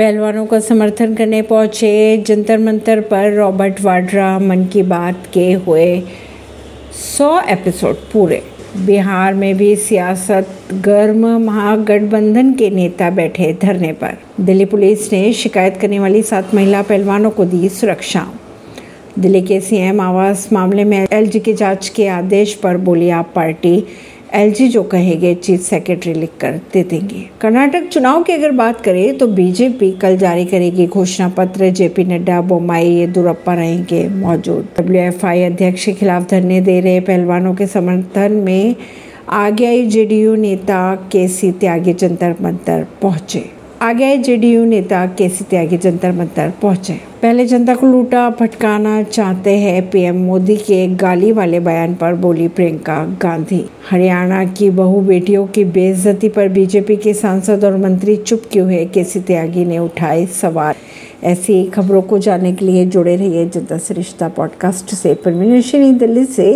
पहलवानों का समर्थन करने पहुँचे जंतर मंतर पर रॉबर्ट वाड्रा मन की बात के हुए सौ एपिसोड पूरे। बिहार में भी सियासत, गर्म महागठबंधन के नेता बैठे धरने पर। दिल्ली पुलिस ने शिकायत करने वाली सात महिला पहलवानों को दी सुरक्षा। दिल्ली के सीएम आवास मामले में एलजी की जाँच के आदेश पर बोली आप पार्टी एलजी जो कहेंगे, चीफ सेक्रेटरी लिख कर दे देंगे। कर्नाटक चुनाव की अगर बात करें तो बीजेपी कल जारी करेगी घोषणा पत्र। जेपी नड्डा, बोमाई येदुरप्पा रहेंगे मौजूद। डब्ल्यू अध्यक्ष के खिलाफ धरने दे रहे पहलवानों के समर्थन में आगे आई जेडीयू नेता के सी त्यागी जंतर मंतर पहुँचे। आगे जेडीयू नेता केसी त्यागी, जंतर मंतर पहुँचे। पहले जनता को लूटा, भटकाना चाहते हैं पीएम मोदी के गाली वाले बयान पर बोली प्रियंका गांधी। हरियाणा की बहु बेटियों की बेइज्जती पर बीजेपी के सांसद और मंत्री चुप क्यों है? केसी त्यागी ने उठाए सवाल। ऐसी खबरों को जानने के लिए जुड़े रहिए जनता से रिश्ता पॉडकास्ट से। परवीन दिल्ली से।